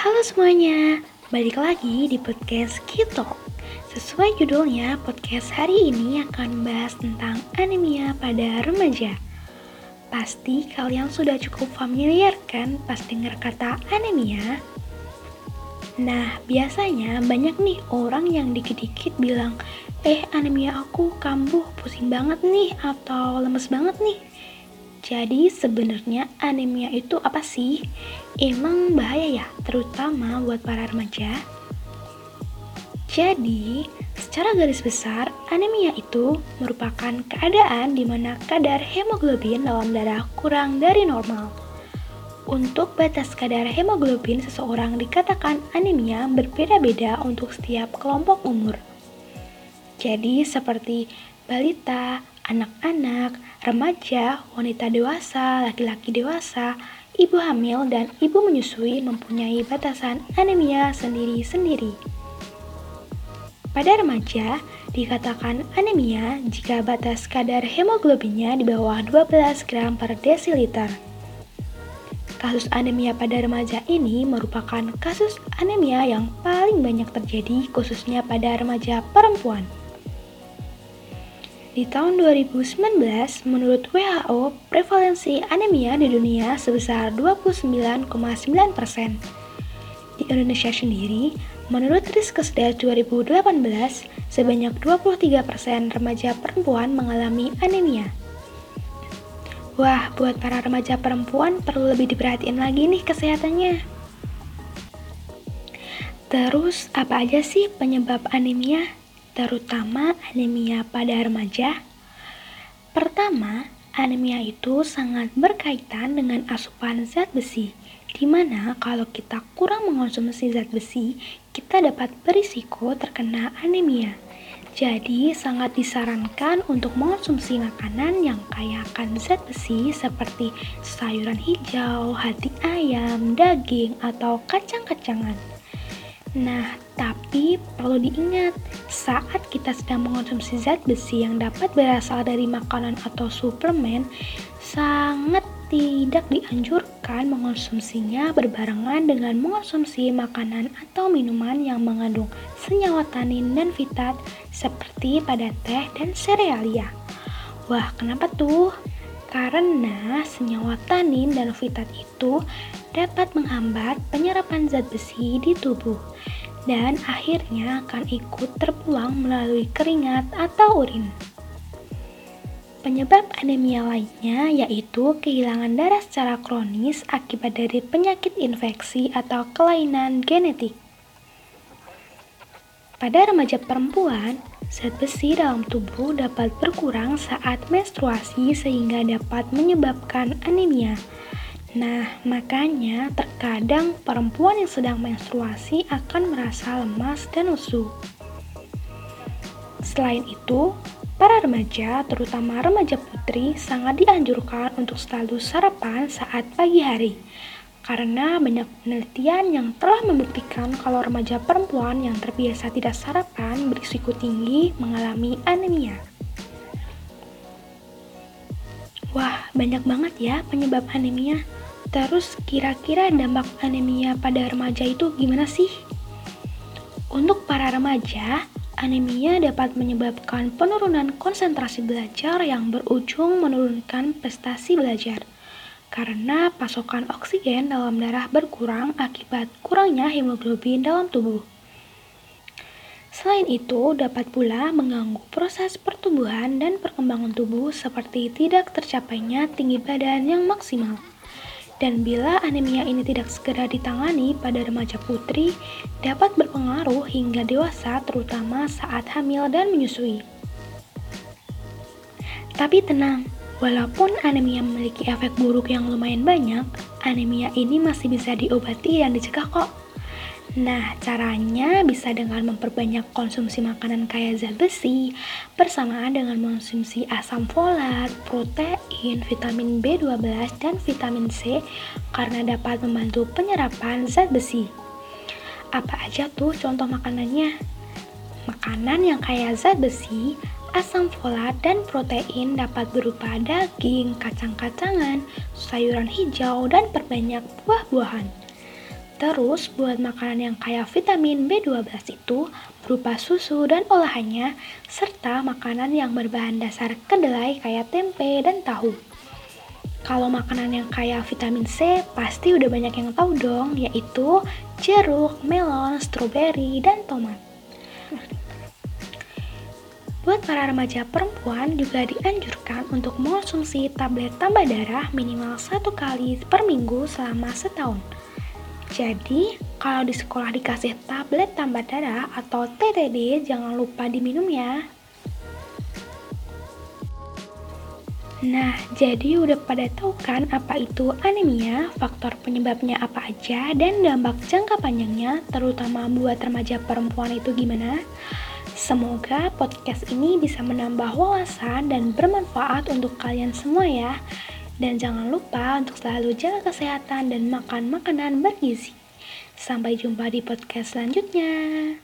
Halo semuanya, balik lagi di podcast Kito. Sesuai judulnya, podcast hari ini akan membahas tentang anemia pada remaja. Pasti kalian sudah cukup familiar kan pas dengar kata anemia? Nah, biasanya banyak nih orang yang dikit-dikit bilang, eh anemia aku kambuh, pusing banget nih, atau lemes banget nih. Jadi sebenarnya anemia itu apa sih? Emang bahaya ya, terutama buat para remaja? Jadi, secara garis besar, anemia itu merupakan keadaan di mana kadar hemoglobin dalam darah kurang dari normal. Untuk batas kadar hemoglobin seseorang dikatakan anemia berbeda-beda untuk setiap kelompok umur. Jadi, seperti balita, anak-anak, remaja, wanita dewasa, laki-laki dewasa, ibu hamil, dan ibu menyusui mempunyai batasan anemia sendiri-sendiri. Pada remaja, dikatakan anemia jika batas kadar hemoglobinnya di bawah 12 gram per desiliter. Kasus anemia pada remaja ini merupakan kasus anemia yang paling banyak terjadi khususnya pada remaja perempuan. Di tahun 2019, menurut WHO, prevalensi anemia di dunia sebesar 29,9 persen. Di Indonesia sendiri, menurut Riskesdas 2018, sebanyak 23 persen remaja perempuan mengalami anemia. Wah, buat para remaja perempuan perlu lebih diperhatiin lagi nih kesehatannya. Terus, apa aja sih penyebab anemia? Terutama anemia pada remaja? Pertama, anemia itu sangat berkaitan dengan asupan zat besi, di mana kalau kita kurang mengonsumsi zat besi, kita dapat berisiko terkena anemia. Jadi, sangat disarankan untuk mengonsumsi makanan yang kaya akan zat besi seperti sayuran hijau, hati ayam, daging, atau kacang-kacangan. Nah, tapi perlu diingat, saat kita sedang mengonsumsi zat besi yang dapat berasal dari makanan atau suplemen, sangat tidak dianjurkan mengonsumsinya berbarengan dengan mengonsumsi makanan atau minuman yang mengandung senyawa tanin dan fitat seperti pada teh dan serealia. Wah, kenapa tuh? Karena senyawa tanin dan fitat itu dapat menghambat penyerapan zat besi di tubuh dan akhirnya akan ikut terpulang melalui keringat atau urin. Penyebab anemia lainnya yaitu kehilangan darah secara kronis akibat dari penyakit infeksi atau kelainan genetik. Pada remaja perempuan, zat besi dalam tubuh dapat berkurang saat menstruasi sehingga dapat menyebabkan anemia. Nah, makanya terkadang perempuan yang sedang menstruasi akan merasa lemas dan lesu. Selain itu, para remaja, terutama remaja putri, sangat dianjurkan untuk selalu sarapan saat pagi hari. Karena banyak penelitian yang telah membuktikan kalau remaja perempuan yang terbiasa tidak sarapan berisiko tinggi mengalami anemia. Wah, banyak banget ya penyebab anemia. Terus kira-kira dampak anemia pada remaja itu gimana sih? Untuk para remaja, anemia dapat menyebabkan penurunan konsentrasi belajar yang berujung menurunkan prestasi belajar karena pasokan oksigen dalam darah berkurang akibat kurangnya hemoglobin dalam tubuh. Selain itu, dapat pula mengganggu proses pertumbuhan dan perkembangan tubuh seperti tidak tercapainya tinggi badan yang maksimal. Dan bila anemia ini tidak segera ditangani pada remaja putri, dapat berpengaruh hingga dewasa terutama saat hamil dan menyusui. Tapi tenang, walaupun anemia memiliki efek buruk yang lumayan banyak, anemia ini masih bisa diobati dan dicegah kok. Nah, caranya bisa dengan memperbanyak konsumsi makanan kaya zat besi, bersamaan dengan mengonsumsi asam folat, protein, vitamin B12, dan vitamin C karena dapat membantu penyerapan zat besi. Apa aja tuh contoh makanannya? Makanan yang kaya zat besi, asam folat, dan protein dapat berupa daging, kacang-kacangan, sayuran hijau, dan perbanyak buah-buahan. Terus buat makanan yang kaya vitamin B12 itu berupa susu dan olahannya, serta makanan yang berbahan dasar kedelai kayak tempe dan tahu. Kalau makanan yang kaya vitamin C pasti udah banyak yang tahu dong, yaitu jeruk, melon, stroberi, dan tomat. Buat para remaja perempuan juga dianjurkan untuk mengonsumsi tablet tambah darah minimal satu kali per minggu selama setahun. Jadi, kalau di sekolah dikasih tablet tambah darah atau TTD, jangan lupa diminum ya. Nah, jadi udah pada tahu kan apa itu anemia, faktor penyebabnya apa aja, dan dampak jangka panjangnya, terutama buat remaja perempuan itu gimana? Semoga podcast ini bisa menambah wawasan dan bermanfaat untuk kalian semua ya. Dan jangan lupa untuk selalu jaga kesehatan dan makan makanan bergizi. Sampai jumpa di podcast selanjutnya.